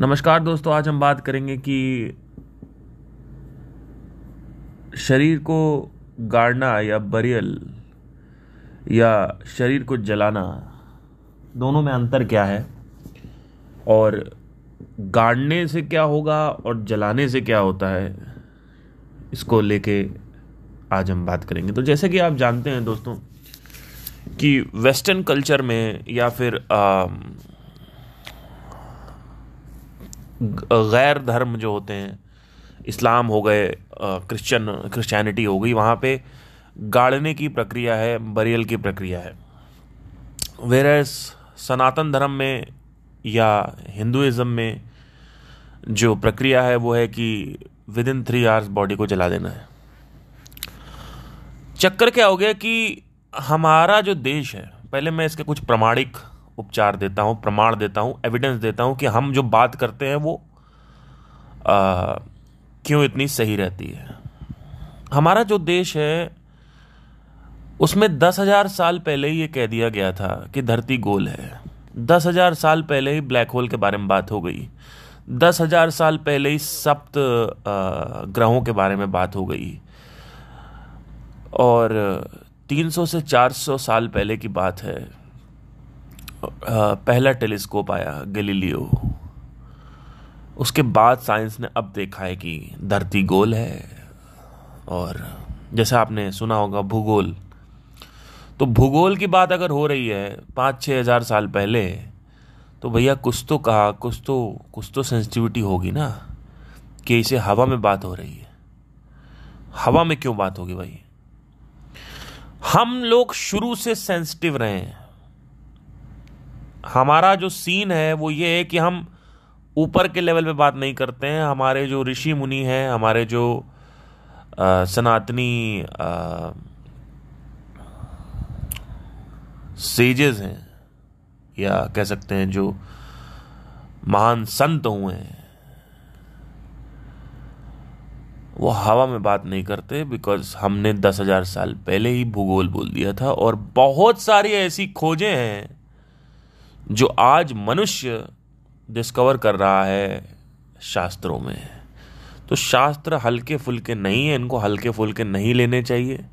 नमस्कार दोस्तों आज हम बात करेंगे कि शरीर को गाड़ना या बरियल या शरीर को जलाना दोनों में अंतर क्या है और गाड़ने से क्या होगा और जलाने से क्या होता है इसको लेके आज हम बात करेंगे। तो जैसे कि आप जानते हैं दोस्तों कि वेस्टर्न कल्चर में या फिर आ, गैर धर्म जो होते हैं, इस्लाम हो गए क्रिश्चियन, क्रिश्चियनिटी हो गई, वहाँ पे गाड़ने की प्रक्रिया है, बरियल की प्रक्रिया है। वेर सनातन धर्म में या हिंदुज़म में जो प्रक्रिया है, वो है कि within three hours body को जला देना है। चक्कर क्या हो गया कि हमारा जो देश है, पहले मैं इसके कुछ प्रमाणिक उपचार देता हूँ प्रमाण देता हूँ एविडेंस देता हूँ कि हम जो बात करते हैं वो आ, क्यों इतनी सही रहती है। हमारा जो देश है उसमें दस हज़ार साल पहले ही ये कह दिया गया था कि धरती गोल है। दस हज़ार साल पहले ही ब्लैक होल के बारे में बात हो गई। दस हज़ार साल पहले ही सप्त ग्रहों के बारे में बात हो गई। और 300 से 400 साल पहले की बात है। पहला टेलीस्कोप आया, गैलीलियो। उसके बाद साइंस ने अब देखा है कि धरती गोल है और जैसे आपने सुना होगा, भूगोल। तो भूगोल की बात अगर हो रही है पाँच छः हज़ार साल पहले तो भैया कुछ तो कहा, कुछ तो कुछ तो सेंसिटिविटी होगी ना कि इसे हवा में बात हो रही है। हवा में क्यों बात होगी भाई? हम लोग शुरू से सेंसिटिव रहे हैं। हमारा जो सीन है वो ये है कि हम ऊपर के लेवल पे बात नहीं करते हैं। हमारे जो ऋषि मुनि हैं हमारे जो आ, सनातनी सेजेस हैं या कह सकते हैं जो महान संत हुए हैं वो हवा में बात नहीं करते बिकॉज़ हमने दस हज़ार साल पहले ही भूगोल बोल दिया था और बहुत सारी ऐसी खोजें हैं जो आज मनुष्य डिस्कवर कर रहा है शास्त्रों में। तो शास्त्र हल्के फुल्के नहीं है, इनको हल्के फुल्के नहीं लेने चाहिए।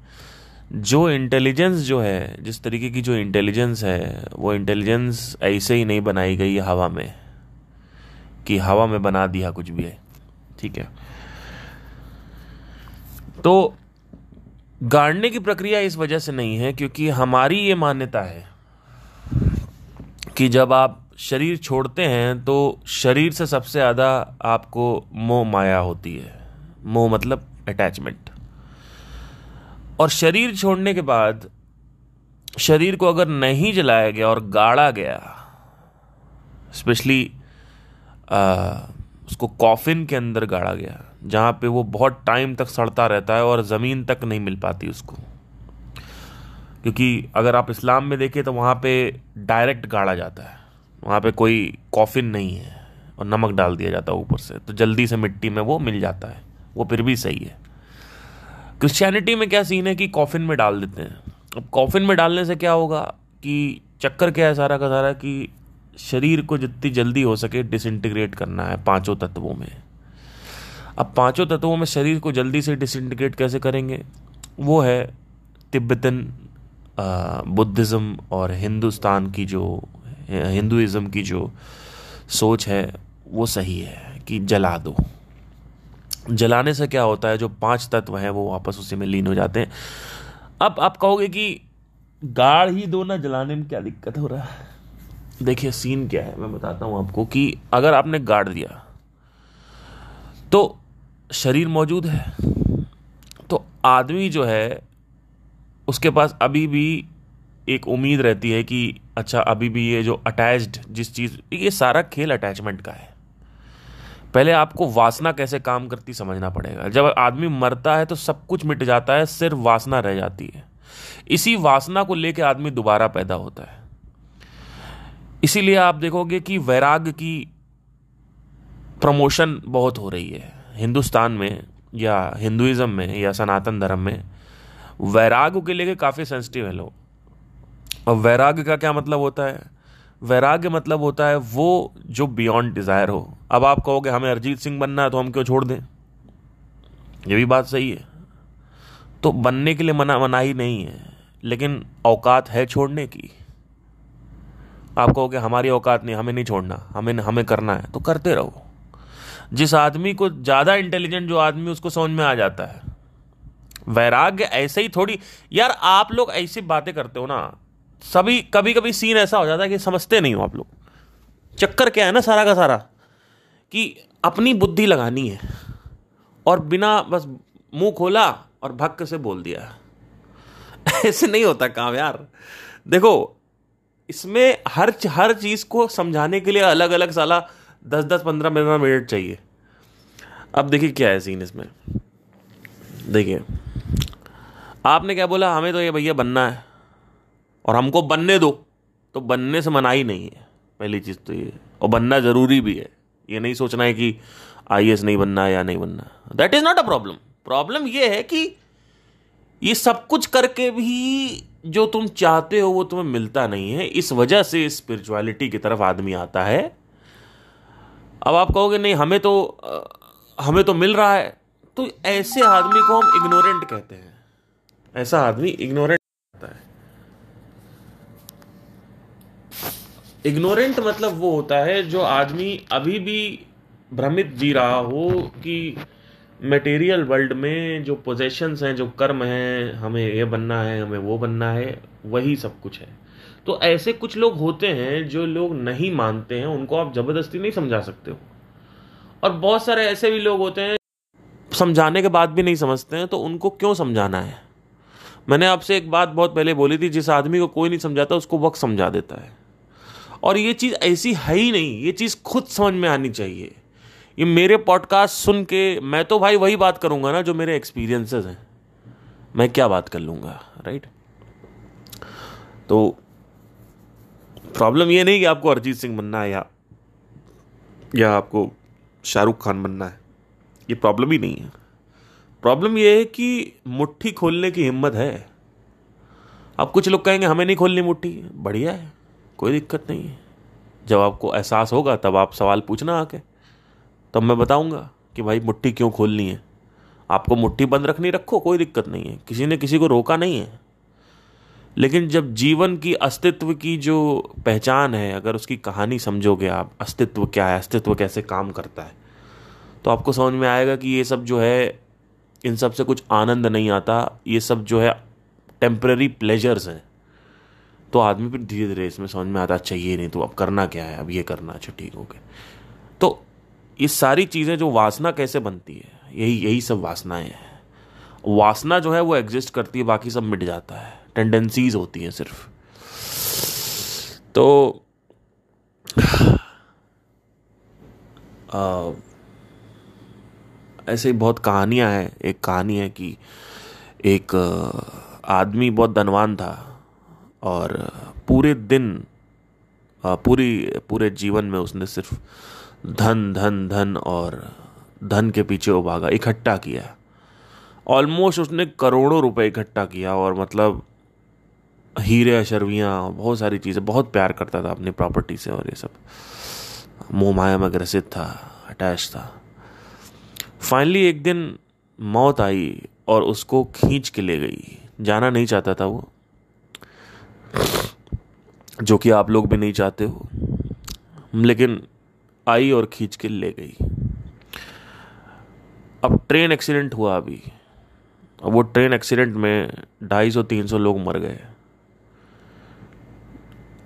जो इंटेलिजेंस जो है, जिस तरीके की जो इंटेलिजेंस है, वो इंटेलिजेंस ऐसे ही नहीं बनाई गई हवा में, कि हवा में बना दिया कुछ भी है। ठीक है? तो गाड़ने की प्रक्रिया इस वजह से नहीं है, क्योंकि हमारी ये मान्यता है। कि जब आप शरीर छोड़ते हैं तो शरीर से सबसे ज़्यादा आपको मोह माया होती है। मोह मतलब अटैचमेंट और शरीर छोड़ने के बाद शरीर को अगर नहीं जलाया गया और गाड़ा गया स्पेशली उसको कॉफिन के अंदर गाड़ा गया, जहाँ पे वो बहुत टाइम तक सड़ता रहता है और ज़मीन तक नहीं मिल पाती उसको। क्योंकि अगर आप इस्लाम में देखें तो वहाँ पे डायरेक्ट गाड़ा जाता है। वहाँ पे कोई कॉफिन नहीं है और नमक डाल दिया जाता है ऊपर से। तो जल्दी से मिट्टी में वो मिल जाता है। वो फिर भी सही है। क्रिश्चियनिटी में क्या सीन है कि कॉफिन में डाल देते हैं। अब कॉफिन में डालने से क्या होगा कि चक्कर क्या है सारा का सारा कि शरीर को जितनी जल्दी हो सके डिसइंटीग्रेट करना है पाँचों तत्वों में। अब पाँचों तत्वों में शरीर को जल्दी से डिसइंटीग्रेट कैसे करेंगे? वो है तिब्बतन बुद्धिज़्म और हिंदुस्तान की जो हिंदुज़म की जो सोच है, वो सही है कि जला दो। जलाने से क्या होता है, जो पाँच तत्व हैं, वो वापस उसी में लीन हो जाते हैं। अब आप कहोगे कि गाड़ ही दो ना जलाने में क्या दिक्कत हो रहा है? देखिए सीन क्या है, मैं बताता हूँ आपको कि अगर आपने गाड़ दिया तो शरीर मौजूद है। तो आदमी जो है उसके पास अभी भी एक उम्मीद रहती है कि अच्छा अभी भी ये जो अटैच्ड जिस चीज़, ये सारा खेल अटैचमेंट का है। पहले आपको वासना कैसे काम करती समझना पड़ेगा। जब आदमी मरता है तो सब कुछ मिट जाता है, सिर्फ़ वासना रह जाती है। इसी वासना को लेकर आदमी दोबारा पैदा होता है। इसीलिए आप देखोगे कि वैराग की प्रमोशन बहुत हो रही है। हिंदुस्तान में या हिंदुइज्म में या सनातन धर्म में वैराग के लेके काफ़ी सेंसिटिव है लोग। और वैराग्य का क्या मतलब होता है? वैराग्य मतलब होता है वो जो बियॉन्ड डिज़ायर हो। अब आप कहोगे, हमें अरिजीत सिंह बनना है तो हम क्यों छोड़ दें? ये भी बात सही है। तो बनने के लिए मना मना ही नहीं है, लेकिन औकात है छोड़ने की। आप कहोगे, हमारी औकात नहीं, हमें नहीं छोड़ना, हमें हमें करना है। तो करते रहो। जिस आदमी को ज़्यादा इंटेलिजेंट जो आदमी उसको समझ में आ जाता है। वैराग्य ऐसे ही थोड़ी। यार, आप लोग ऐसी बातें करते हो ना, सभी कभी कभी सीन ऐसा हो जाता है कि समझते नहीं हो आप लोग। चक्कर क्या है ना सारा का सारा, कि अपनी बुद्धि लगानी है, और बिना बस मुँह खोला और भक्क से बोल दिया। ऐसे नहीं होता काम यार। देखो, इसमें हर हर चीज़ को समझाने के लिए अलग अलग साला दस दस पंद्रह पंद्रह मिनट चाहिए। अब देखिए क्या है सीन इसमें। देखिए। आपने क्या बोला, हमें तो ये भैया बनना है। और हमको बनने दो। तो बनने से मना ही नहीं है। पहली चीज़ तो ये। और बनना ज़रूरी भी है। ये नहीं सोचना है कि आई नहीं बनना है या नहीं बनना। That is not a problem problem ये है कि ये सब कुछ करके भी जो तुम चाहते हो वो तुम्हें मिलता नहीं है। इस वजह से स्पिरिचुअलिटी की तरफ़ आदमी आता है। अब आप कहोगे, नहीं, हमें तो हमें तो मिल रहा है। तो ऐसे आदमी को हम इग्नोरेंट कहते हैं। ऐसा आदमी इग्नोरेंट होता है। इग्नोरेंट मतलब वो होता है जो आदमी अभी भी भ्रमित जी रहा हो कि मटेरियल वर्ल्ड में जो पोजेशंस हैं, जो कर्म हैं, हमें ये बनना है, हमें वो बनना है, वही सब कुछ है। तो ऐसे कुछ लोग होते हैं जो लोग नहीं मानते हैं, उनको आप ज़बरदस्ती नहीं समझा सकते हो। और बहुत सारे ऐसे भी लोग होते हैं, समझाने के बाद भी नहीं समझते हैं तो उनको क्यों समझाना है? मैंने आपसे एक बात बहुत पहले बोली थी, जिस आदमी को कोई नहीं समझाता, उसको वक्त समझा देता है। और ये चीज़ ऐसी है ही नहीं, ये चीज़ खुद समझ में आनी चाहिए। ये मेरे पॉडकास्ट सुन के, मैं तो भाई वही बात करूँगा ना जो मेरे एक्सपीरियंसेस हैं। मैं क्या बात कर लूँगा राइट तो प्रॉब्लम ये नहीं कि आपको अरिजीत सिंह बनना है या या आपको शाहरुख खान बनना है। ये प्रॉब्लम ही नहीं है। प्रॉब्लम यह है कि मुट्ठी खोलने की हिम्मत है। अब कुछ लोग कहेंगे, हमें नहीं खोलनी मुट्ठी। बढ़िया है, कोई दिक्कत नहीं है। जब आपको एहसास होगा, तब आप सवाल पूछना आके। तब मैं बताऊँगा कि भाई, मुट्ठी क्यों खोलनी है? आपको मुट्ठी बंद रखनी रखो, कोई दिक्कत नहीं है। किसी ने किसी को रोका नहीं है। लेकिन जब जीवन की अस्तित्व की जो पहचान है, अगर उसकी कहानी समझोगे आप, अस्तित्व क्या है, अस्तित्व कैसे काम करता है तो आपको समझ में आएगा कि ये सब जो है इन सबसे कुछ आनंद नहीं आता। ये सब जो है टेम्पररी प्लेजर्स हैं। तो आदमी फिर धीरे धीरे इसमें समझ में आता चाहिए अच्छा नहीं तो अब करना क्या है? अब ये करना अच्छा ठीक हो गया तो ये सारी चीज़ें जो वासना कैसे बनती है यही यही सब वासनाएँ हैं। वासना जो है वो एग्जिस्ट करती है बाकी सब मिट जाता है। टेंडेंसीज होती हैं सिर्फ़। तो आ, ऐसे ही बहुत कहानियाँ हैं। एक कहानी है कि एक आदमी बहुत धनवान था और पूरे दिन पूरी, पूरे जीवन में उसने सिर्फ़ धन धन धन और धन के पीछे वो भागा इकट्ठा किया। ऑलमोस्ट उसने करोड़ों रुपए इकट्ठा किया और मतलब हीरे, अशरवियाँ, बहुत सारी चीज़ें, बहुत प्यार करता था अपनी प्रॉपर्टी से और ये सब। मोह माया में ग्रसित था अटैच था। फाइनली एक दिन मौत आई और उसको खींच के ले गई। जाना नहीं चाहता था वो। जो कि आप लोग भी नहीं चाहते हो। लेकिन आई और खींच के ले गई। अब ट्रेन एक्सीडेंट हुआ अभी। अब वो ट्रेन एक्सीडेंट में ढाई सौ, तीन सौ लोग मर गए।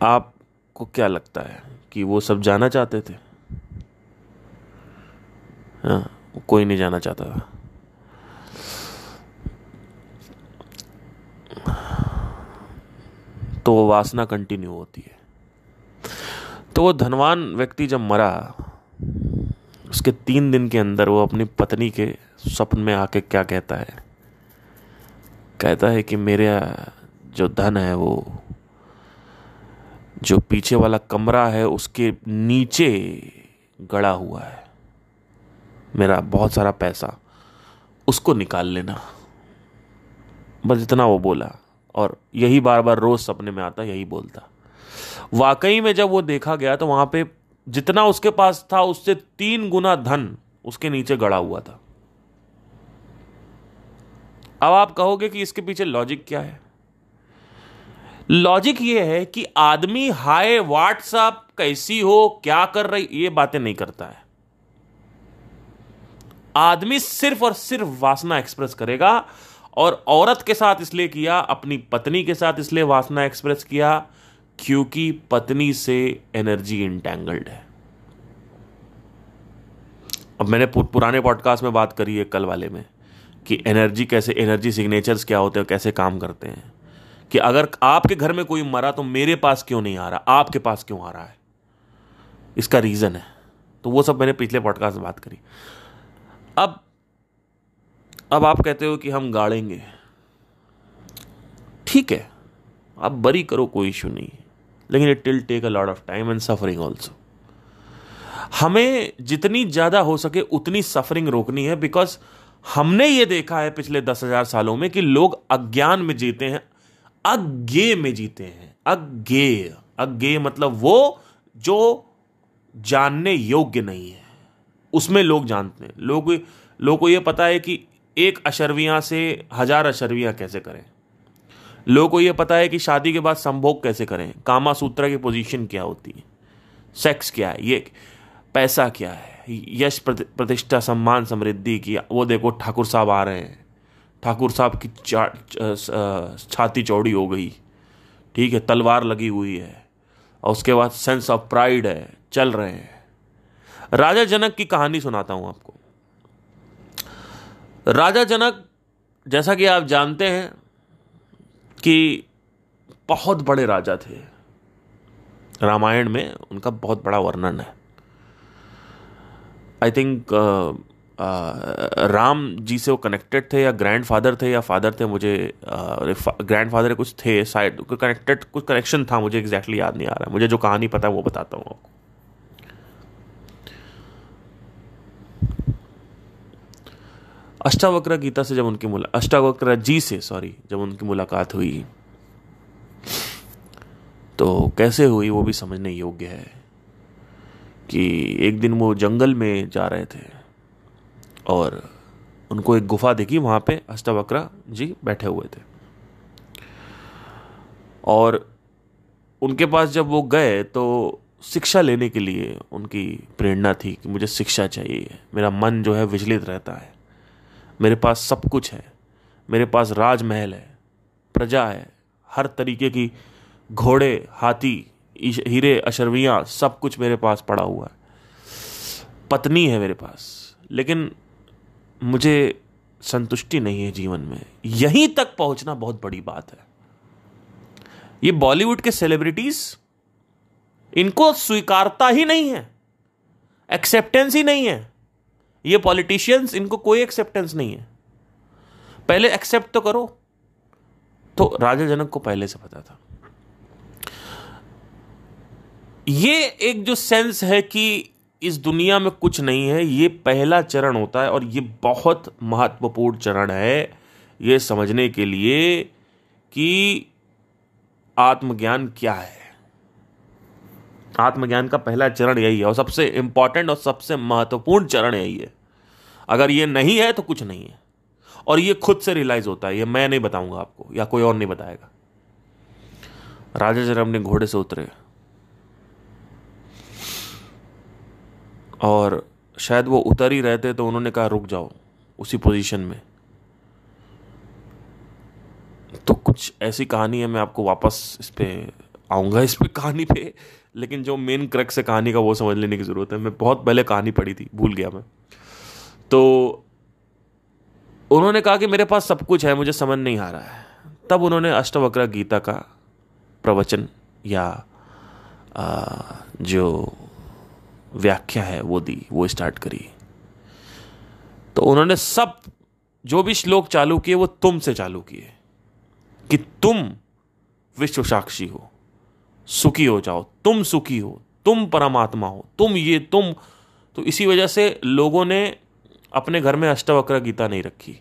आपको क्या लगता है कि वो सब जाना चाहते थे? हाँ। कोई नहीं जाना चाहता था। तो वो वासना कंटिन्यू होती है। तो वो धनवान व्यक्ति जब मरा, उसके तीन दिन के अंदर वो अपनी पत्नी के स्वप्न में आके क्या कहता है? कहता है कि मेरा जो धन है वो, जो पीछे वाला कमरा है उसके नीचे गड़ा हुआ है। मेरा बहुत सारा पैसा, उसको निकाल लेना। बस इतना वो बोला, और यही बार बार रोज सपने में आता, यही बोलता। वाकई में जब वो देखा गया तो वहाँ पे जितना उसके पास था, उससे तीन गुना धन उसके नीचे गड़ा हुआ था। अब आप कहोगे कि इसके पीछे लॉजिक क्या है? लॉजिक ये है कि आदमी, हाय व्हाट्सअप कैसी हो? क्या कर रही? ये बातें नहीं करता है। आदमी सिर्फ़ और सिर्फ़ वासना एक्सप्रेस करेगा और औरत के साथ इसलिए किया, अपनी पत्नी के साथ इसलिए वासना एक्सप्रेस किया, क्योंकि पत्नी से एनर्जी इंटेंगल्ड है। अब मैंने पुराने पॉडकास्ट में बात करी है कल वाले में, कि एनर्जी कैसे एनर्जी सिग्नेचर्स क्या होते हैं कैसे काम करते हैं। कि अगर आपके घर में कोई मरा तो मेरे पास क्यों नहीं आ रहा, आपके पास क्यों आ रहा है? इसका रीज़न है। तो वो सब मैंने पिछले पॉडकास्ट में बात करी। अब अब आप कहते हो कि हम गाड़ेंगे। ठीक है, आप बरी करो, कोई इशू नहीं लेकिन it till take a lot of time and suffering also हमें जितनी ज़्यादा हो सके उतनी सफरिंग रोकनी है बिकॉज़ हमने ये देखा है पिछले दस हज़ार सालों में कि लोग अज्ञान में जीते हैं, अज्ञे में जीते हैं। अज्ञे अज्ञे मतलब वो जो जानने योग्य नहीं है। उसमें लोग जानते हैं। लोग, लोगों को ये पता है कि एक अशर्वियाँ से हज़ार अशर्वियाँ कैसे करें। लोगों को ये पता है कि शादी के बाद संभोग कैसे करें। कामा सूत्र की पोजीशन क्या होती है? सेक्स क्या है? ये पैसा क्या है? यश प्रतिष्ठा, सम्मान, समृद्धि की, वो देखो ठाकुर साहब आ रहे हैं। ठाकुर साहब की छाती चौड़ी हो गई। ठीक है, तलवार लगी हुई है। और उसके बाद सेंस ऑफ़ प्राइड है, चल रहे हैं। राजा जनक की कहानी सुनाता हूँ आपको। राजा जनक जैसा कि आप जानते हैं कि बहुत बड़े राजा थे। रामायण में उनका बहुत बड़ा वर्णन है। आई थिंक राम जी से वो कनेक्टेड थे या ग्रैंड फादर थे या फादर थे मुझे ग्रैंड uh, फादर कुछ थे साइड कनेक्टेड कुछ कनेक्शन था मुझे एग्जैक्टली exactly याद नहीं आ रहा मुझे जो कहानी पता है वो बताता हूँ आपको। अष्टावक्र गीता से जब उनकी मुला अष्टावक्र जी से सॉरी जब उनकी मुलाकात हुई तो कैसे हुई वो भी समझने योग्य है कि एक दिन वो जंगल में जा रहे थे और उनको एक गुफा देखी, वहाँ पे अष्टावक्र जी बैठे हुए थे। और उनके पास जब वो गए तो शिक्षा लेने के लिए उनकी प्रेरणा थी कि मुझे शिक्षा चाहिए, मेरा मन जो है विचलित रहता है। मेरे पास सब कुछ है। मेरे पास राजमहल है, प्रजा है, हर तरीके की घोड़े, हाथी हीरे, अशरवियाँ, सब कुछ मेरे पास पड़ा हुआ है। पत्नी है मेरे पास, लेकिन मुझे संतुष्टि नहीं है जीवन में। यहीं तक पहुँचना बहुत बड़ी बात है। ये बॉलीवुड के सेलिब्रिटीज इनको स्वीकारता ही नहीं है एक्सेप्टेंस ही नहीं है। ये पॉलिटिशियंस इनको कोई एक्सेप्टेंस नहीं है। पहले एक्सेप्ट तो करो। तो राजा जनक को पहले से पता था। ये एक जो सेंस है कि इस दुनिया में कुछ नहीं है, ये पहला चरण होता है और ये बहुत महत्वपूर्ण चरण है ये समझने के लिए कि आत्मज्ञान क्या है। आत्मज्ञान का पहला चरण यही है और सबसे इंपॉर्टेंट और सबसे महत्वपूर्ण चरण यही है। अगर ये नहीं है तो कुछ नहीं है। और ये खुद से रियलाइज़ होता है, ये मैं नहीं बताऊँगा आपको, या कोई और नहीं बताएगा। राजा जरा अपने घोड़े से उतरे। और शायद वो उतर ही रहते तो उन्होंने कहा, रुक जाओ, उसी पोजीशन में। तो कुछ ऐसी कहानी है, मैं आपको वापस इस पर आऊँगा, इस पर कहानी पे लेकिन जो मेन क्रक से कहानी का वो समझ लेने की ज़रूरत है। मैं बहुत पहले कहानी पढ़ी थी भूल गया मैं। तो उन्होंने कहा कि मेरे पास सब कुछ है मुझे समझ नहीं आ रहा है। तब उन्होंने अष्टवक्र गीता का प्रवचन या आ, जो व्याख्या है वो दी वो स्टार्ट करी। तो उन्होंने सब जो भी श्लोक चालू किए वो तुम से चालू किए कि तुम विश्व साक्षी हो। सुखी हो जाओ, तुम सुखी हो, तुम परमात्मा हो, तुम ये, तुम। तो इसी वजह से लोगों ने अपने घर में अष्टवक्र गीता नहीं रखी,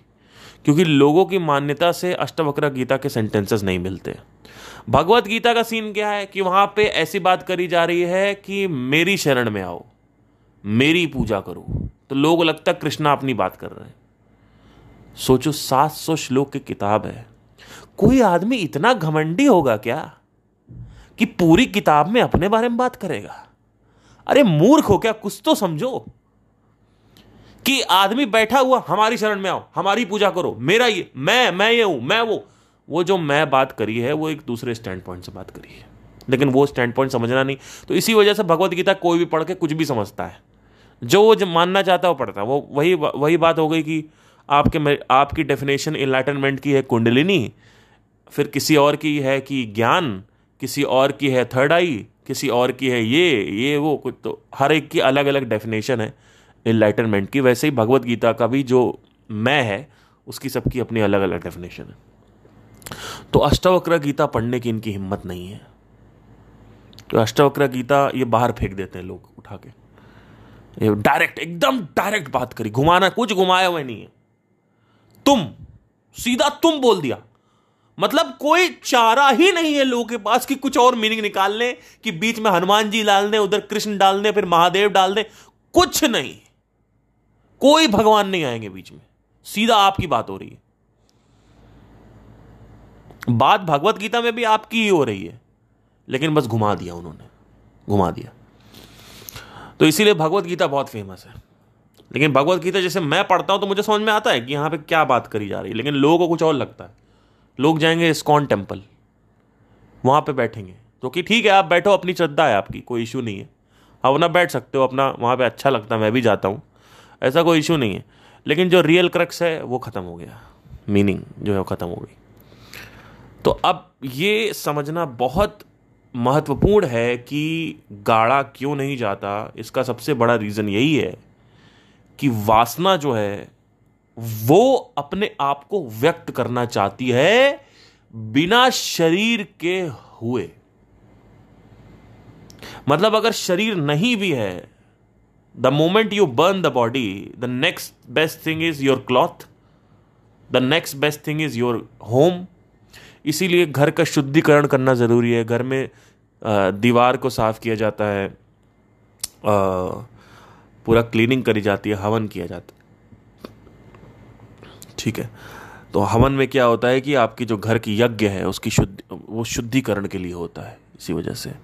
क्योंकि लोगों की मान्यता से अष्टवक्र गीता के सेंटेंसेस नहीं मिलते। भगवत गीता का सीन क्या है कि वहाँ पे ऐसी बात करी जा रही है कि मेरी शरण में आओ, मेरी पूजा करो। तो लोग लगता कृष्णा अपनी बात कर रहे हैं। सोचो, सात सौ श्लोक की किताब है। कोई आदमी इतना घमंडी होगा क्या? कि पूरी किताब में अपने बारे में बात करेगा। अरे मूर्ख हो क्या? कुछ तो समझो। कि आदमी बैठा हुआ, हमारी शरण में आओ, हमारी पूजा करो, मेरा ये, मैं मैं ये हूँ, मैं वो। वो जो मैं बात करी है, वो एक दूसरे स्टैंड पॉइंट से बात करी है। लेकिन वो स्टैंड पॉइंट समझना नहीं। तो इसी वजह से भगवत गीता कोई भी पढ़ के कुछ भी समझता है। जो वो जो मानना चाहता है, वो पढ़ता है। वो वही वही बात हो गई कि आपके आपकी डेफिनेशन इनलाइटनमेंट की है कुंडलिनी, फिर किसी और की है कि ज्ञान। किसी और की है थर्ड आई किसी और की है ये ये, वो, कुछ तो हर एक की अलग अलग डेफिनेशन है। इनलाइटनमेंट की, वैसे ही भगवत गीता का भी जो मैं है, उसकी सबकी अपनी अलग अलग डेफिनेशन है। तो अष्टवक्र गीता पढ़ने की इनकी हिम्मत नहीं है। तो अष्टवक्र गीता ये बाहर फेंक देते हैं लोग उठा के। ये डायरेक्ट एकदम डायरेक्ट बात करी, घुमाना, कुछ घुमाया हुआ नहीं है। तुम, सीधा तुम बोल दिया। मतलब कोई चारा ही नहीं है लोगों के पास कि कुछ और मीनिंग निकाल लें, कि बीच में हनुमान जी डाल दें, उधर कृष्ण डाल दें, फिर महादेव डाल दें, कुछ नहीं। कोई भगवान नहीं आएँगे बीच में। सीधा आपकी बात हो रही है। बात भगवत गीता में भी आपकी ही हो रही है। लेकिन बस घुमा दिया उन्होंने। घुमा दिया। तो इसीलिए भगवत गीता बहुत फ़ेमस है। लेकिन भगवत गीता जैसे मैं पढ़ता हूँ तो मुझे समझ में आता है कि यहाँ पे क्या बात करी जा रही है। लेकिन लोगों को कुछ और लगता है। लोग जाएँगे इस्कॉन टेंपल वहाँ पे बैठेंगे। तो कि ठीक है, आप बैठो, अपनी श्रद्धा है आपकी, कोई इशू नहीं है। आप अपना बैठ सकते हो, अपना वहाँ पे अच्छा लगता है, मैं भी जाता हूँ, ऐसा कोई इशू नहीं है। लेकिन जो रियल क्रक्स है, वो ख़त्म हो गया। मीनिंग जो है, वो ख़त्म हो गई। तो अब ये समझना बहुत महत्वपूर्ण है कि गाढ़ा क्यों नहीं जाता, इसका सबसे बड़ा रीज़न यही है कि वासना जो है वो अपने आप को व्यक्त करना चाहती है बिना शरीर के हुए। मतलब अगर शरीर नहीं भी है the moment you burn the body the next best thing is your cloth the next best thing is your home इसीलिए घर का शुद्धिकरण करना ज़रूरी है। घर में दीवार को साफ़ किया जाता है पूरा क्लीनिंग करी जाती है, हवन किया जाता है। ठीक है। तो हवन में क्या होता है कि आपकी जो घर की यज्ञ है, उसकी शुद्ध, वो शुद्धिकरण के लिए होता है, इसी वजह से।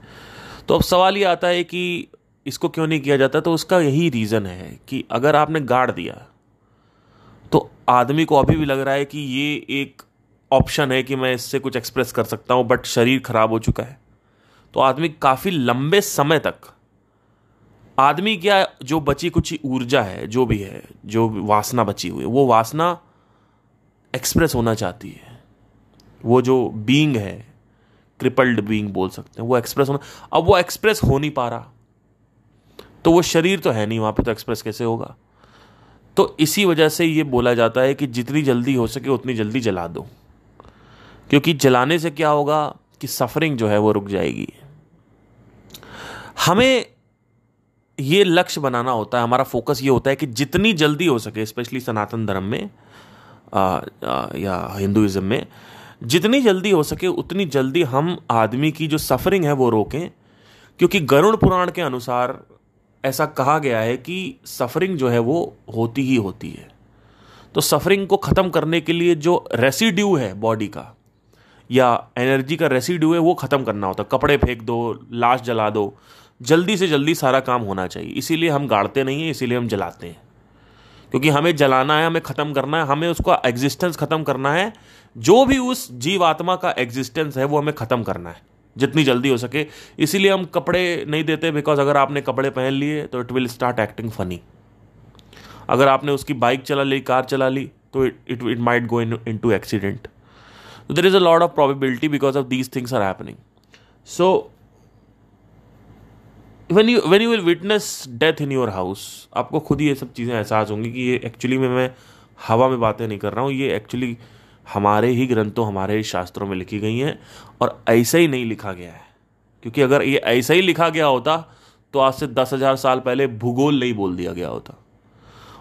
तो अब सवाल ये आता है कि इसको क्यों नहीं किया जाता? तो उसका यही रीज़न है कि अगर आपने गाड़ दिया तो आदमी को अभी भी लग रहा है कि ये एक ऑप्शन है कि मैं इससे कुछ एक्सप्रेस कर सकता हूँ बट शरीर खराब हो चुका है। तो आदमी काफ़ी लंबे समय तक, आदमी क्या जो बची कुछ ऊर्जा है, जो भी है, जो वासना बची हुई है, वो वासना एक्सप्रेस होना चाहती है। वो जो बींग है क्रिपल्ड बींग बोल सकते हैं, वो एक्सप्रेस होना अब वो एक्सप्रेस हो नहीं पा रहा। तो वो शरीर तो है नहीं, वहाँ पे तो एक्सप्रेस कैसे होगा? तो इसी वजह से ये बोला जाता है कि जितनी जल्दी हो सके उतनी जल्दी जला दो। क्योंकि जलाने से क्या होगा कि सफरिंग जो है वो रुक जाएगी। हमें ये लक्ष्य बनाना होता है, हमारा फोकस ये होता है कि जितनी जल्दी हो सके स्पेशली सनातन धर्म में आ, आ, या हिंदुज़म में जितनी जल्दी हो सके उतनी जल्दी हम आदमी की जो सफरिंग है वो रोकें। क्योंकि गरुड़ पुराण के अनुसार ऐसा कहा गया है कि सफरिंग जो है वो होती ही होती है। तो सफरिंग को ख़त्म करने के लिए जो रेसिड्यू है बॉडी का या एनर्जी का रेसिड्यू है वो ख़त्म करना होता है। कपड़े फेंक दो लाश जला दो जल्दी से जल्दी सारा काम होना चाहिए। इसीलिए हम गाड़ते नहीं हैं इसीलिए हम जलाते हैं। क्योंकि हमें जलाना है, हमें ख़त्म करना है, हमें उसका एग्जिस्टेंस ख़त्म करना है। जो भी उस जीवात्मा का एग्जिस्टेंस है, वो हमें ख़त्म करना है, जितनी जल्दी हो सके। इसीलिए हम कपड़े नहीं देते बिकॉज़ अगर आपने कपड़े पहन लिए तो it will start acting funny अगर आपने उसकी बाइक चला ली कार चला ली तो it it it might go into accident there is a a of of because of these things are happening happening. When you when you will witness death in your house, आपको खुद ही ये सब चीज़ें एहसास होंगी कि ये एक्चुअली में मैं हवा में बातें नहीं कर रहा हूँ, ये एक्चुअली हमारे ही ग्रंथों, हमारे ही शास्त्रों में लिखी गई हैं और ऐसा ही नहीं लिखा गया है। क्योंकि अगर ये ऐसा ही लिखा गया होता तो आज से दस हज़ार साल पहले भूगोल नहीं बोल दिया गया होता।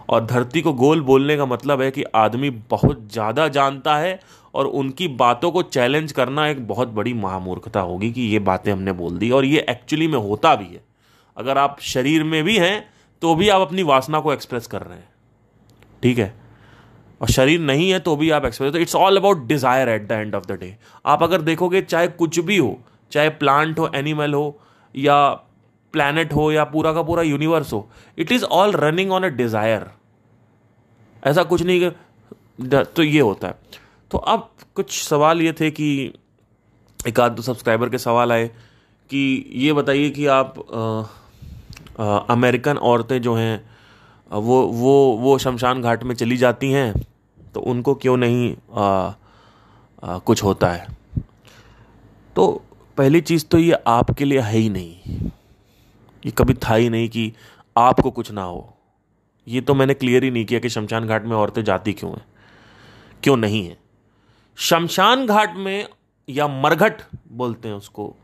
और धरती को गोल बोलने का मतलब है कि आदमी बहुत ज़्यादा जानता है और उनकी बातों को चैलेंज करना एक बहुत बड़ी महामूर्खता होगी कि ये बातें हमने बोल दी और ये एक्चुअली में होता भी है। अगर आप शरीर में भी हैं तो भी आप अपनी वासना को एक्सप्रेस कर रहे हैं। ठीक है? और शरीर नहीं है तो भी आप एक्सप्रेस तो it's all about desire at the end of the day आप अगर देखोगे चाहे कुछ भी हो चाहे प्लांट हो एनिमल हो या प्लैनेट हो या पूरा का पूरा यूनिवर्स हो it is all running on a desire ऐसा कुछ नहीं तो ये होता है। तो अब कुछ सवाल ये थे कि एक आध दो सब्सक्राइबर के सवाल आए कि ये बताइए कि आप आ, अमेरिकन औरतें जो हैं वो वो वो शमशान घाट में चली जाती हैं तो उनको क्यों नहीं आ, आ, कुछ होता है? तो पहली चीज़ तो ये आपके लिए है ही नहीं। ये कभी था ही नहीं कि आपको कुछ ना हो। ये तो मैंने क्लियर ही नहीं किया कि शमशान घाट में औरतें जाती क्यों हैं। क्यों नहीं है? शमशान घाट में या मरघट बोलते हैं उसको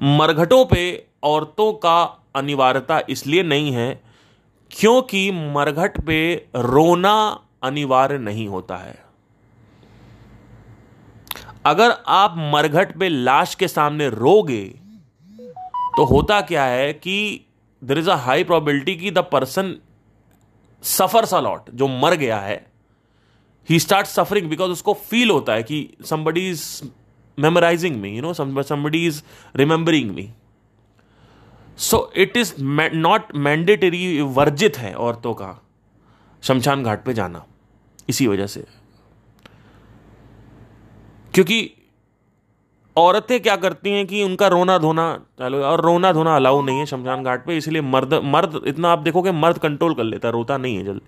मरघटों पे औरतों का अनिवार्यता इसलिए नहीं है क्योंकि मरघट पे रोना अनिवार्य नहीं होता है। अगर आप मरघट पे लाश के सामने रोगे तो होता क्या है कि there is a high probability कि the person suffer a lot जो मर गया है। ही स्टार्ट सफरिंग बिकॉज़ उसको फील होता है कि somebody is memorising me you know somebody is remembering me so it is not mandatory वर्जित है औरतों का शमशान घाट पे जाना। इसी वजह से। क्योंकि औरतें क्या करती हैं कि उनका रोना धोना चालू, और रोना धोना अलाउ नहीं है शमशान घाट पे, इसलिए मर्द मर्द, इतना आप देखोगे मर्द कंट्रोल कर लेता रोता नहीं है जल्दी।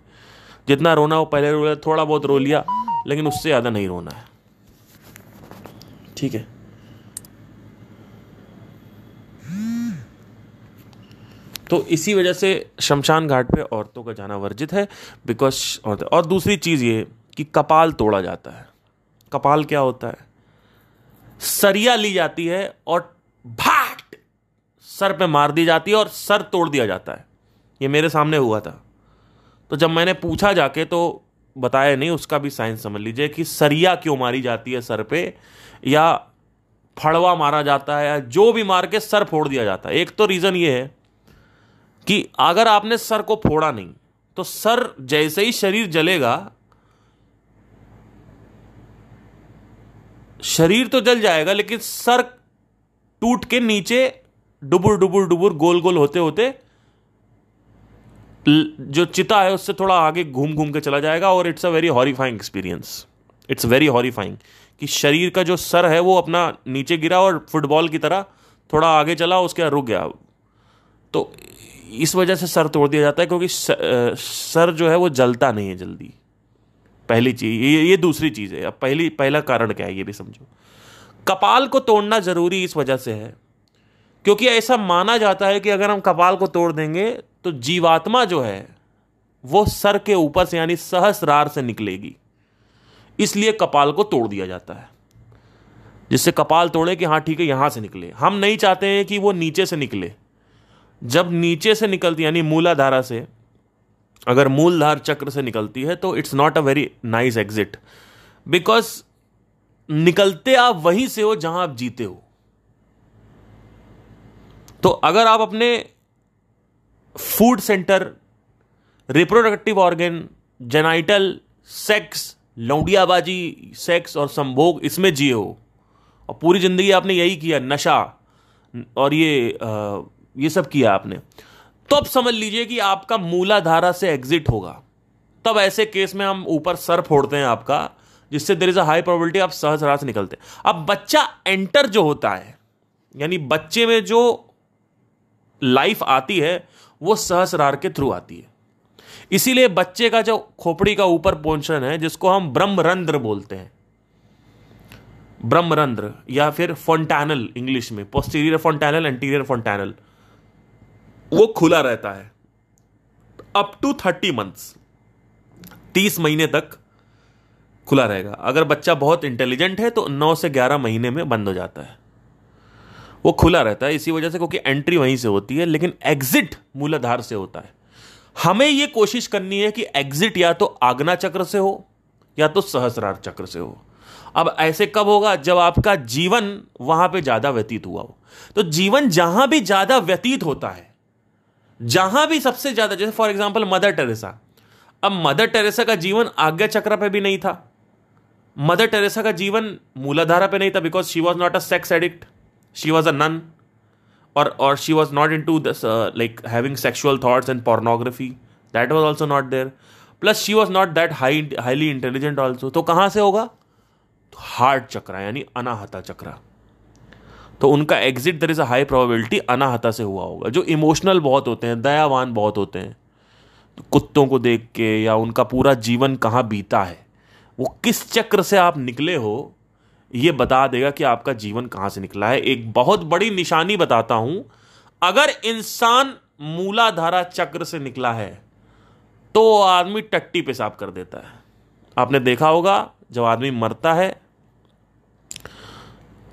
जितना रोना हो, पहले रो थोड़ा बहुत रो लिया, लेकिन उससे ज़्यादा नहीं रोना है। ठीक है? तो इसी वजह से शमशान घाट पे औरतों का जाना वर्जित है बिकॉज़ और दूसरी चीज़ ये कि कपाल तोड़ा जाता है। कपाल क्या होता है? सरिया ली जाती है और भाट सर पे मार दी जाती है और सर तोड़ दिया जाता है। ये मेरे सामने हुआ था। तो जब मैंने पूछा जाके तो बताया नहीं, उसका भी साइंस समझ लीजिए कि सरिया क्यों मारी जाती है सर पे, या फड़वा मारा जाता है, या जो भी मार के सर फोड़ दिया जाता है। एक तो रीज़न ये है कि अगर आपने सर को फोड़ा नहीं तो सर जैसे ही शरीर जलेगा, शरीर तो जल जाएगा, लेकिन सर टूट के नीचे डुबुर डुबुर डुबुर गोल गोल होते होते जो चिता है उससे थोड़ा आगे घूम घूम के चला जाएगा, और it's a very horrifying experience it's very horrifying कि शरीर का जो सर है वो अपना नीचे गिरा और फुटबॉल की तरह थोड़ा आगे चला, उसके रुक गया। तो इस वजह से सर तोड़ दिया जाता है क्योंकि सर जो है वो जलता नहीं है जल्दी। पहली चीज़, ये ये दूसरी चीज़ है। अब पहली, पहला कारण क्या है, ये भी समझो। कपाल को तोड़ना ज़रूरी इस वजह से है, क्योंकि ऐसा माना जाता है कि अगर हम कपाल को तोड़ देंगे तो जीवात्मा जो है, वो सर के ऊपर से यानी सहस्रार से निकलेगी। इसलिए कपाल को तोड़ दिया जाता है, जिससे कपाल तोड़े कि हाँ ठीक है, यहाँ से निकले। हम नहीं चाहते हैं कि वो नीचे से निकले। जब नीचे से निकलती यानी मूलाधारा से अगर मूलधार चक्र से निकलती है तो it's not a very nice exit because निकलते आप वहीं से हो जहाँ आप जीते हो। तो अगर आप अपने food centre reproductive organ genital sex लौडियाबाजी sex और संभोग इसमें जिए हो और पूरी ज़िंदगी आपने यही किया नशा और ये आ, ये सब किया आपने। तो अब समझ लीजिए कि आपका मूलाधारा से एग्जिट होगा। तब ऐसे केस में हम ऊपर सर फोड़ते हैं आपका, जिससे there is a high probability आप सहजरा से निकलते हैं। अब बच्चा एंटर जो होता है, यानी बच्चे में जो लाइफ आती है, वो सहस्रार के थ्रू आती है। इसीलिए बच्चे का जो खोपड़ी का ऊपर पोर्शन है, जिसको हम ब्रह्मरंध्र बोलते हैं। ब्रह्मरंध्र या फिर फोंटैनल इंग्लिश में पोस्टीरियर फोंटैनल एंटीरियर फोंटैनल वो खुला रहता है। अप टू थर्टी मंथ्स तीस महीने तक खुला रहेगा। अगर बच्चा बहुत इंटेलिजेंट है तो नौ से ग्यारह महीने में बंद हो जाता है। वो खुला रहता है, इसी वजह से क्योंकि एंट्री वहीं से होती है, लेकिन एग्जिट मूलाधार से होता है। हमें यह कोशिश करनी है कि एग्जिट या तो आगना चक्र से हो, या तो सहस्रार चक्र से हो। अब ऐसे कब होगा? जब आपका जीवन वहाँ पे ज़्यादा व्यतीत हुआ हो। तो जीवन जहाँ भी ज़्यादा व्यतीत होता है जहाँ भी सबसे ज़्यादा, जैसे फॉर एग्ज़ाम्पल मदर टेरेसा अब मदर टेरेसा का जीवन आज्ञा चक्र पर भी नहीं था. मदर टेरेसा का जीवन मूलाधारा पे नहीं था because she was not a sex addict she was a nun और और she was not into this like having sexual thoughts and pornography that was also not there plus she was not that high highly intelligent also तो कहाँ से होगा? Heart चक्रा, यानी अनाहता चक्रा. तो उनका exit there is a high probability Anahata से हुआ होगा। जो इमोशनल बहुत होते हैं, दयावान बहुत होते हैं तो कुत्तों को देख के या उनका पूरा जीवन कहाँ बीता है, वो किस चक्र से आप निकले हो, ये बता देगा कि आपका जीवन कहाँ से निकला है। एक बहुत बड़ी निशानी बताता हूँ, अगर इंसान मूलाधारा चक्र से निकला है तो आदमी टट्टी पेशाब कर देता है। आपने देखा होगा, जब आदमी मरता है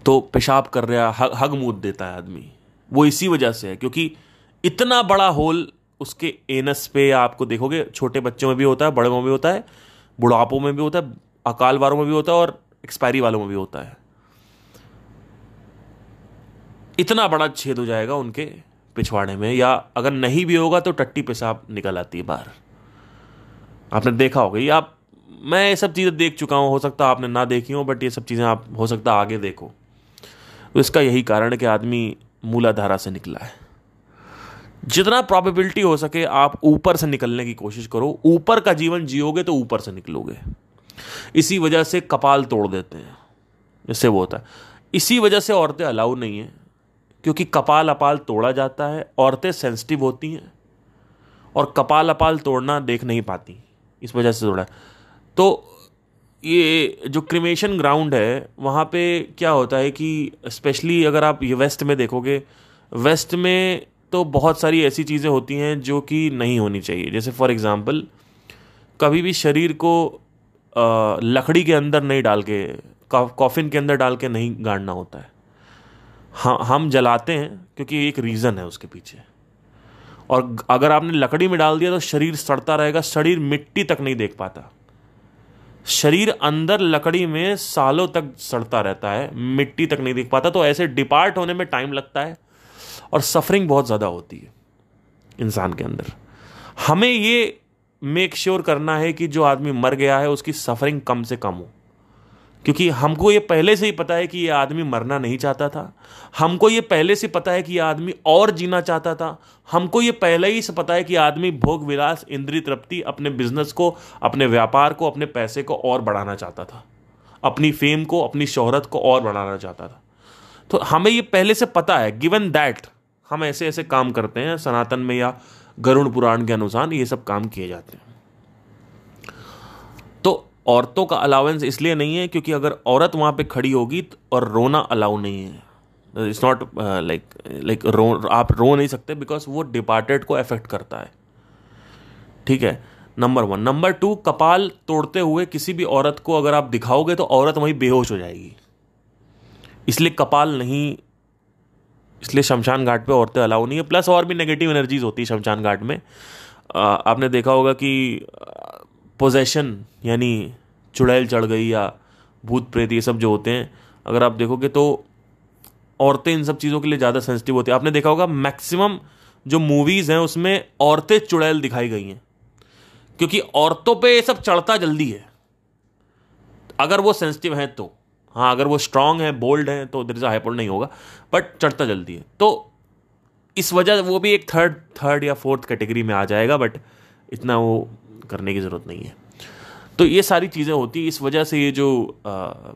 तो पेशाब कर रहा हग, हग मूद देता है आदमी। वो इसी वजह से है क्योंकि इतना बड़ा होल उसके एनस पे आपको देखोगे छोटे बच्चों में भी होता है बड़े में भी होता है बुढ़ापों में भी होता है अकाल वालों में भी होता है और एक्सपायरी वालों में भी होता है। इतना बड़ा छेद हो जाएगा उनके पिछवाड़े में या अगर नहीं भी होगा तो टट्टी पेशाब निकल आती है बाहर। आपने देखा होगा ये आप मैं ये सब चीज़ें देख चुका हूँ हो सकता आपने ना देखी हो बट ये सब चीज़ें आप हो सकता आगे देखो। तो इसका यही कारण है कि आदमी मूलाधारा से निकला है। जितना प्रॉबिलिटी हो सके आप ऊपर से निकलने की कोशिश करो। ऊपर का जीवन जियोगे तो ऊपर से निकलोगे। इसी वजह से कपाल तोड़ देते हैं। इससे वो होता है। इसी वजह से औरतें अलाउ नहीं है, क्योंकि कपाल अपाल तोड़ा जाता है, औरतें सेंसिटिव होती हैं, और कपाल अपाल तोड़ना देख नहीं पाती। इस वजह से तोड़ा तो ये जो क्रिमेशन ग्राउंड है, वहाँ पे क्या होता है कि स्पेशली अगर आप ये वेस्ट में देखोगे वेस्ट में तो बहुत सारी ऐसी चीज़ें होती हैं जो कि नहीं होनी चाहिए। जैसे फॉर एग्ज़ाम्पल कभी भी शरीर को लकड़ी के अंदर नहीं डाल के कॉफिन के अंदर डाल के नहीं गाड़ना होता है। हाँ हम जलाते हैं क्योंकि एक रीज़न है उसके पीछे। और अगर आपने लकड़ी में डाल दिया तो शरीर सड़ता रहेगा, शरीर मिट्टी तक नहीं देख पाता। शरीर अंदर लकड़ी में सालों तक सड़ता रहता है, मिट्टी तक नहीं दिख पाता तो ऐसे डिपार्ट होने में टाइम लगता है और सफरिंग बहुत ज़्यादा होती है इंसान के अंदर। हमें ये मेक श्योर करना है कि जो आदमी मर गया है, उसकी सफरिंग कम से कम हो। क्योंकि हमको ये पहले से ही पता है कि ये आदमी मरना नहीं चाहता था। हमको ये पहले से पता है कि ये आदमी और जीना चाहता था। हमको ये पहले ही से पता है कि आदमी भोग विलास, इंद्रिय तृप्ति, अपने बिज़नेस को, अपने व्यापार को, अपने पैसे को और बढ़ाना चाहता था। अपनी फेम को, अपनी शोहरत को और बढ़ाना चाहता था। तो हमें ये पहले से पता है गिवन दैट हम ऐसे ऐसे काम करते हैं, सनातन में या गरुण पुराण के अनुसार ये सब काम किए जाते हैं। औरतों का अलाउंस इसलिए नहीं है क्योंकि अगर औरत वहाँ पे खड़ी होगी और रोना अलाउ नहीं है। इट्स नॉट लाइक लाइक रो आप रो नहीं सकते बिकॉज़ वो डिपार्टेड को अफेक्ट करता है। ठीक है? नंबर वन नंबर टू कपाल तोड़ते हुए किसी भी औरत को अगर आप दिखाओगे तो औरत वहीं बेहोश हो जाएगी। इसलिए कपाल नहीं इसलिए शमशान घाट पे औरतें अलाउ नहीं है। प्लस और भी नेगेटिव एनर्जीज होती है शमशान घाट में। आ, आपने देखा होगा कि पोजेशन यानी चुड़ैल चढ़ गई या भूत प्रेत, ये सब जो होते हैं, अगर आप देखोगे तो औरतें इन सब चीज़ों के लिए ज़्यादा सेंसिटिव होती है। आपने देखा होगा मैक्सिमम जो मूवीज़ हैं, उसमें औरतें चुड़ैल दिखाई गई हैं। क्योंकि औरतों पे ये सब चढ़ता जल्दी है। अगर वो सेंसिटिव हैं तो। हाँ अगर वो स्ट्रांग हैं बोल्ड हैं तो देर इज़ हाइपोल नहीं होगा बट चढ़ता जल्दी है। तो इस वजह वो भी एक थर्ड थर्ड या फोर्थ कैटेगरी में आ जाएगा बट इतना वो करने की ज़रूरत नहीं है। तो ये सारी चीज़ें होती हैं, इस वजह से ये जो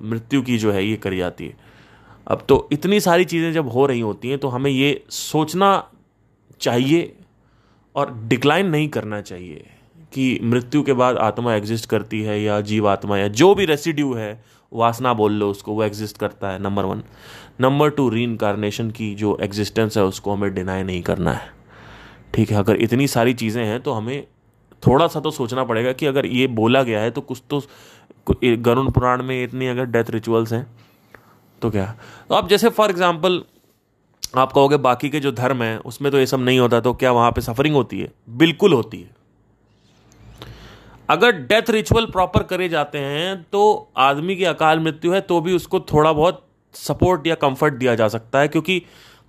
मृत्यु की जो है ये करी जाती है। अब तो इतनी सारी चीज़ें जब हो रही होती हैं तो हमें ये सोचना चाहिए और डिक्लाइन नहीं करना चाहिए कि मृत्यु के बाद आत्मा एग्जिस्ट करती है या जीव आत्मा या जो भी रेसिड्यू है, वासना बोल लो उसको, वो एग्जिस्ट करता है, नंबर वन। नंबर टू री की जो एग्जिस्टेंस है, उसको हमें डिनाई नहीं करना है। ठीक है, अगर इतनी सारी चीज़ें हैं तो हमें थोड़ा सा तो सोचना पड़ेगा कि अगर ये बोला गया है तो कुछ तो गरुण पुराण में इतनी अगर डेथ रिचुअल्स हैं तो क्या? तो आप जैसे फॉर एग्ज़ाम्पल आप कहोगे बाकी के जो धर्म हैं, उसमें तो ये सब नहीं होता तो क्या वहाँ पे सफरिंग होती है? बिल्कुल होती है। अगर डेथ रिचुअल प्रॉपर करे जाते हैं तो आदमी की अकाल मृत्यु है तो भी उसको थोड़ा बहुत सपोर्ट या कंफर्ट दिया जा सकता है, क्योंकि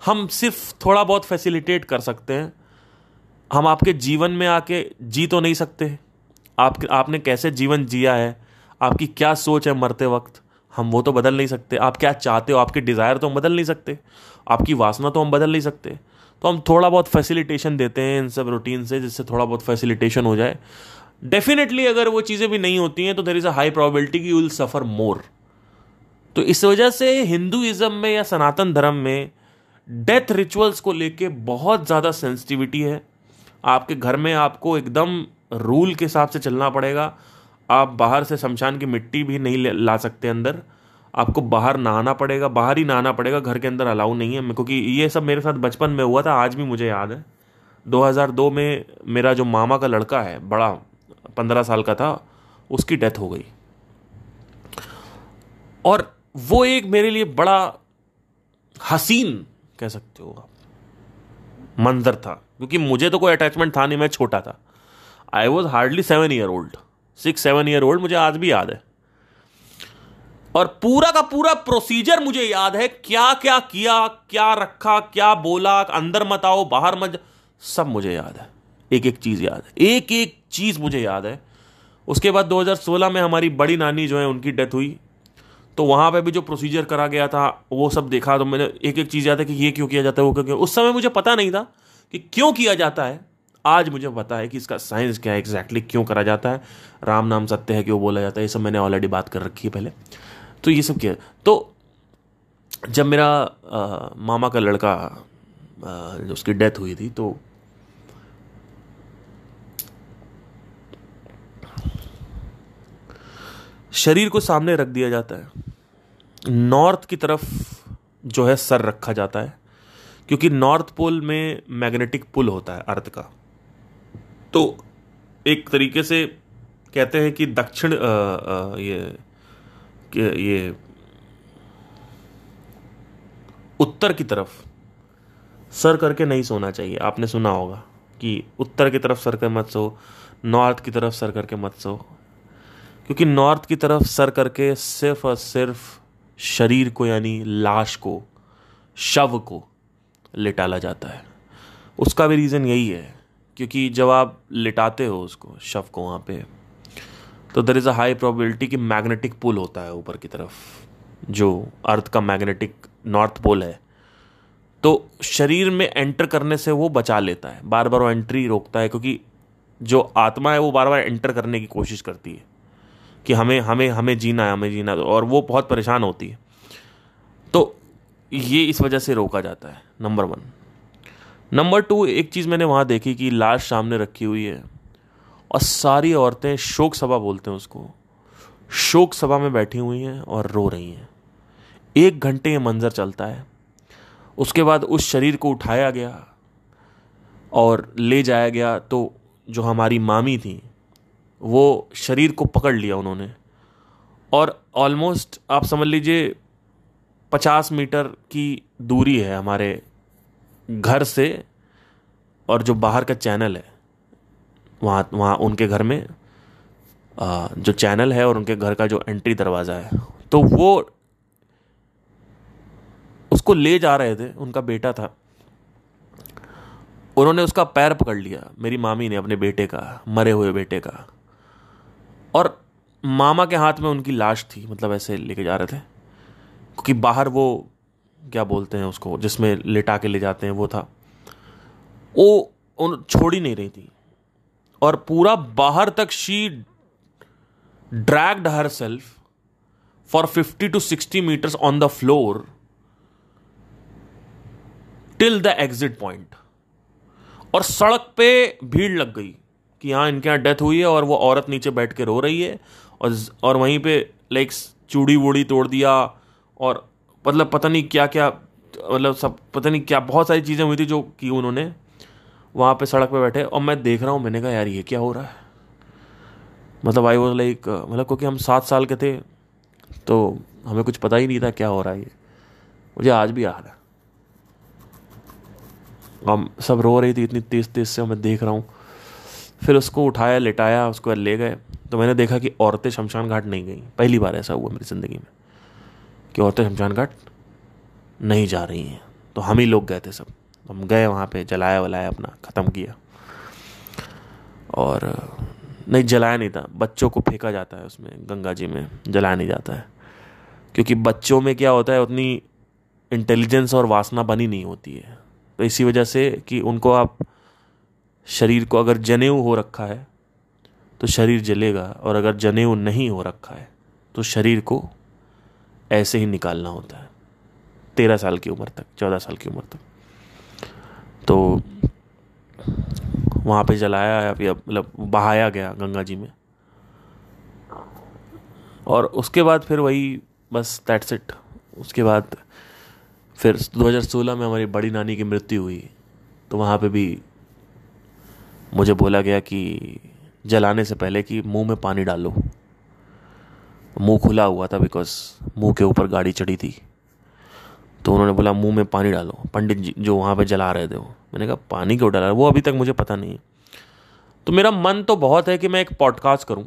हम सिर्फ़ थोड़ा बहुत फैसिलिटेट कर सकते हैं। हम आपके जीवन में आके जी तो नहीं सकते। आप, आपने कैसे जीवन जिया है? आपकी क्या सोच है मरते वक्त? हम वो तो बदल नहीं सकते। आप क्या चाहते हो? आपके डिज़ायर तो हम बदल नहीं सकते। आपकी वासना तो हम बदल नहीं सकते। तो हम थोड़ा बहुत फैसिलिटेशन देते हैं इन सब रूटीन से, जिससे थोड़ा बहुत फैसिलिटेशन हो जाए। डेफिनेटली अगर वो चीज़ें भी नहीं होती हैं तो there is a high probability की यू विल सफ़र मोर तो इस वजह से हिंदुइज्म में या सनातन धर्म में डेथ रिचुअल्स को लेके बहुत ज़्यादा सेंसिटिविटी है। आपके घर में आपको एकदम रूल के हिसाब से चलना पड़ेगा। आप बाहर से शमशान की मिट्टी भी नहीं ला सकते अंदर। आपको बाहर नहाना पड़ेगा, बाहर ही नहाना पड़ेगा, घर के अंदर अलाउ नहीं है। क्योंकि ये सब मेरे साथ बचपन में हुआ था, आज भी मुझे याद है। 2002 में मेरा जो मामा का लड़का है, बड़ा पंद्रह साल का था, उसकी डेथ हो गई। और वो एक मेरे लिए बड़ा हसीन कह सकते हो आप। मंजर था, क्योंकि मुझे तो कोई अटैचमेंट था नहीं, मैं छोटा था। I was hardly seven year old six seven year old मुझे आज भी याद है। और पूरा का पूरा प्रोसीजर मुझे याद है, क्या क्या किया, क्या रखा, क्या बोला, अंदर मत आओ, बाहर मत सब मुझे याद है। एक एक चीज़ याद है। एक एक चीज़ मुझे याद है। उसके बाद 2016 में हमारी बड़ी नानी जो है, उनकी डेथ हुई। तो वहाँ पे भी जो प्रोसीजर करा गया था वो सब देखा तो मैंने एक एक चीज़ याद है कि ये क्यों किया जाता है वो क्यों उस समय मुझे पता नहीं था कि क्यों किया जाता है। आज मुझे पता है कि इसका साइंस क्या है एग्जैक्टली क्यों करा जाता है। राम नाम सत्य है क्यों बोला जाता है ये सब मैंने ऑलरेडी बात कर रखी है पहले। तो ये सब क्या। तो जब मेरा आ, मामा का लड़का आ, उसकी डेथ हुई थी तो शरीर को सामने रख दिया जाता है। नॉर्थ की तरफ़ जो है सर रखा जाता है, क्योंकि नॉर्थ पोल में मैग्नेटिक पुल होता है अर्थ का। तो एक तरीके से कहते हैं कि दक्षिण ये ये उत्तर की तरफ़ सर करके नहीं सोना चाहिए। आपने सुना होगा कि उत्तर की तरफ़ सर कर मत सो, नॉर्थ की तरफ़ सर करके मत सो। क्योंकि नॉर्थ की तरफ़ सर करके सिर्फ़ और सिर्फ़ शरीर को, यानी लाश को, शव को लिटाला जाता है। उसका भी रीज़न यही है, क्योंकि जब आप लिटाते हो उसको, शव को वहाँ पे तो there is a high probability कि मैग्नेटिक पुल होता है ऊपर की तरफ़, जो अर्थ का मैग्नेटिक नॉर्थ पोल है। तो शरीर में एंटर करने से वो बचा लेता है, बार बार वो एंट्री रोकता है, क्योंकि जो आत्मा है वो बार बार एंटर करने की कोशिश करती है। कि हमें हमें हमें जीना है, हमें जीना है और वो बहुत परेशान होती है। तो ये इस वजह से रोका जाता है नंबर वन नंबर टू एक चीज़ मैंने वहाँ देखी कि लाश सामने रखी हुई है, और सारी औरतें शोक सभा बोलते हैं उसको। शोक सभा में बैठी हुई हैं और रो रही हैं। एक घंटे ये मंज़र चलता है। उसके बाद उस शरीर को उठाया गया और ले जाया गया तो जो हमारी मामी थी वो शरीर को पकड़ लिया उन्होंने। और ऑलमोस्ट आप समझ लीजिए पचास मीटर की दूरी है हमारे घर से और जो बाहर का चैनल है वहाँ वहाँ उनके घर में आ, जो चैनल है और उनके घर का जो एंट्री दरवाज़ा है। तो वो उसको ले जा रहे थे उनका बेटा था। उन्होंने उसका पैर पकड़ लिया मेरी मामी ने अपने बेटे का मरे हुए बेटे का। और मामा के हाथ में उनकी लाश थी मतलब ऐसे लेके जा रहे थे। क्योंकि बाहर वो, क्या बोलते हैं उसको, जिसमें लेटा के ले जाते हैं, वो था। वो, उन, छोड़ ही नहीं रही थी। और पूरा बाहर तक she dragged herself for fifty to sixty metres on the floor till the exit point और सड़क पे भीड़ लग गई। कि हाँ इनके यहाँ डेथ हुई है और वो औरत नीचे बैठ के रो रही है और और वहीं पे लाइक चूड़ी वूड़ी तोड़ दिया और मतलब पता नहीं क्या क्या मतलब सब, पता नहीं क्या, बहुत सारी चीज़ें हुई थी जो की उन्होंने वहाँ पे सड़क पे बैठे और मैं देख रहा हूँ, मैंने कहा, यार, ये क्या हो रहा है? मतलब आई वॉज़ लाइक मतलब क्योंकि हम सात साल के थे तो हमें कुछ पता ही नहीं था क्या हो रहा है ये। मुझे आज भी याद है। हम सब रो रही थी, इतनी तेज़ तेज़ से मैं देख रहा हूँ। फिर उसको उठाया, लिटाया, उसको ले गए। तो मैंने देखा कि औरतें शमशान घाट नहीं गई। पहली बार ऐसा हुआ मेरी ज़िंदगी में कि औरतें शमशान घाट नहीं जा रही हैं। तो हम ही लोग गए थे सब। हम गए वहाँ पे, जलाया वलाया अपना, ख़त्म किया। और, नहीं, जलाया नहीं था। बच्चों को फेंका जाता है उसमें, गंगा जी में, जलाया नहीं जाता है। क्योंकि बच्चों में क्या होता है, उतनी इंटेलिजेंस और वासना बनी नहीं होती है। तो इसी वजह से कि उनको आप शरीर को अगर जनेऊ हो रखा है तो शरीर जलेगा, और अगर जनेऊ नहीं हो रखा है तो शरीर को ऐसे ही निकालना होता है। तेरह साल की उम्र तक, चौदह साल की उम्र तक। तो वहाँ पे जलाया, या मतलब बहाया गया गंगा जी में। और उसके बाद फिर वही, बस दैट्स इट उसके बाद फिर 2016 में हमारी बड़ी नानी की मृत्यु हुई तो वहाँ पे भी मुझे बोला गया कि जलाने से पहले कि मुँह में पानी डालो मुँह खुला हुआ था बिकॉज़ मुँह के ऊपर गाड़ी चढ़ी थी। तो उन्होंने बोला, मुँह में पानी डालो। पंडित जी जो वहाँ पे जला रहे थे वो। मैंने कहा, पानी क्यों डाला? वो अभी तक मुझे पता नहीं है। तो मेरा मन तो बहुत है कि मैं एक पॉडकास्ट करूँ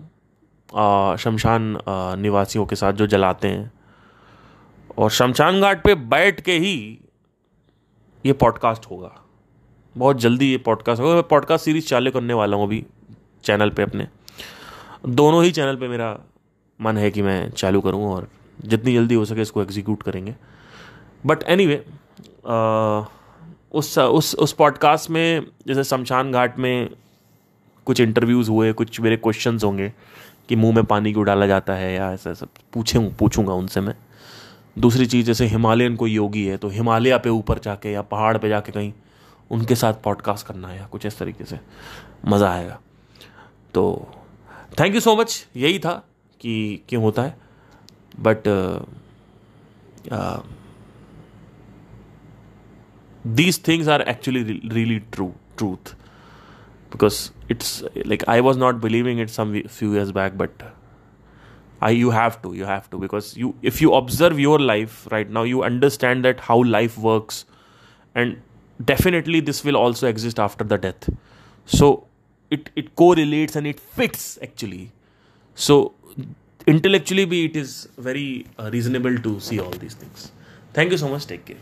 शमशान निवासियों के साथ जो जलाते हैं। और शमशान घाट पे बैठ के ही ये पॉडकास्ट होगा। बहुत जल्दी ये पॉडकास्ट होगा। मैं पॉडकास्ट सीरीज़ चालू करने वाला हूँ अभी चैनल पे अपने। दोनों ही चैनल पे मेरा मन है कि मैं चालू करूँ और जितनी जल्दी हो सके इसको एग्जीक्यूट करेंगे। बट एनी anyway, उस उस उस पॉडकास्ट में जैसे शमशान घाट में कुछ इंटरव्यूज़ हुए कुछ मेरे क्वेश्चंस होंगे कि मुँह में पानी क्यों डाला जाता है या ऐसा सब पूछे पूछूँगा उनसे मैं। दूसरी चीज़ जैसे हिमालयन कोई योगी है तो हिमालय पे ऊपर जाके या पहाड़ पे जाके कहीं उनके साथ पॉडकास्ट करना है या कुछ इस तरीके से, मज़ा आएगा। तो थैंक यू सो मच यही था कि क्यों होता है। But these things are actually really true truth because it's like I was not believing it some few years back but I you have to you have to because you if you observe your life right now you understand that how life works and definitely this will also exist after the death. So it it correlates and it fits actually. So intellectually be it is very uh, reasonable to see all these things. Thank you so much. Take care.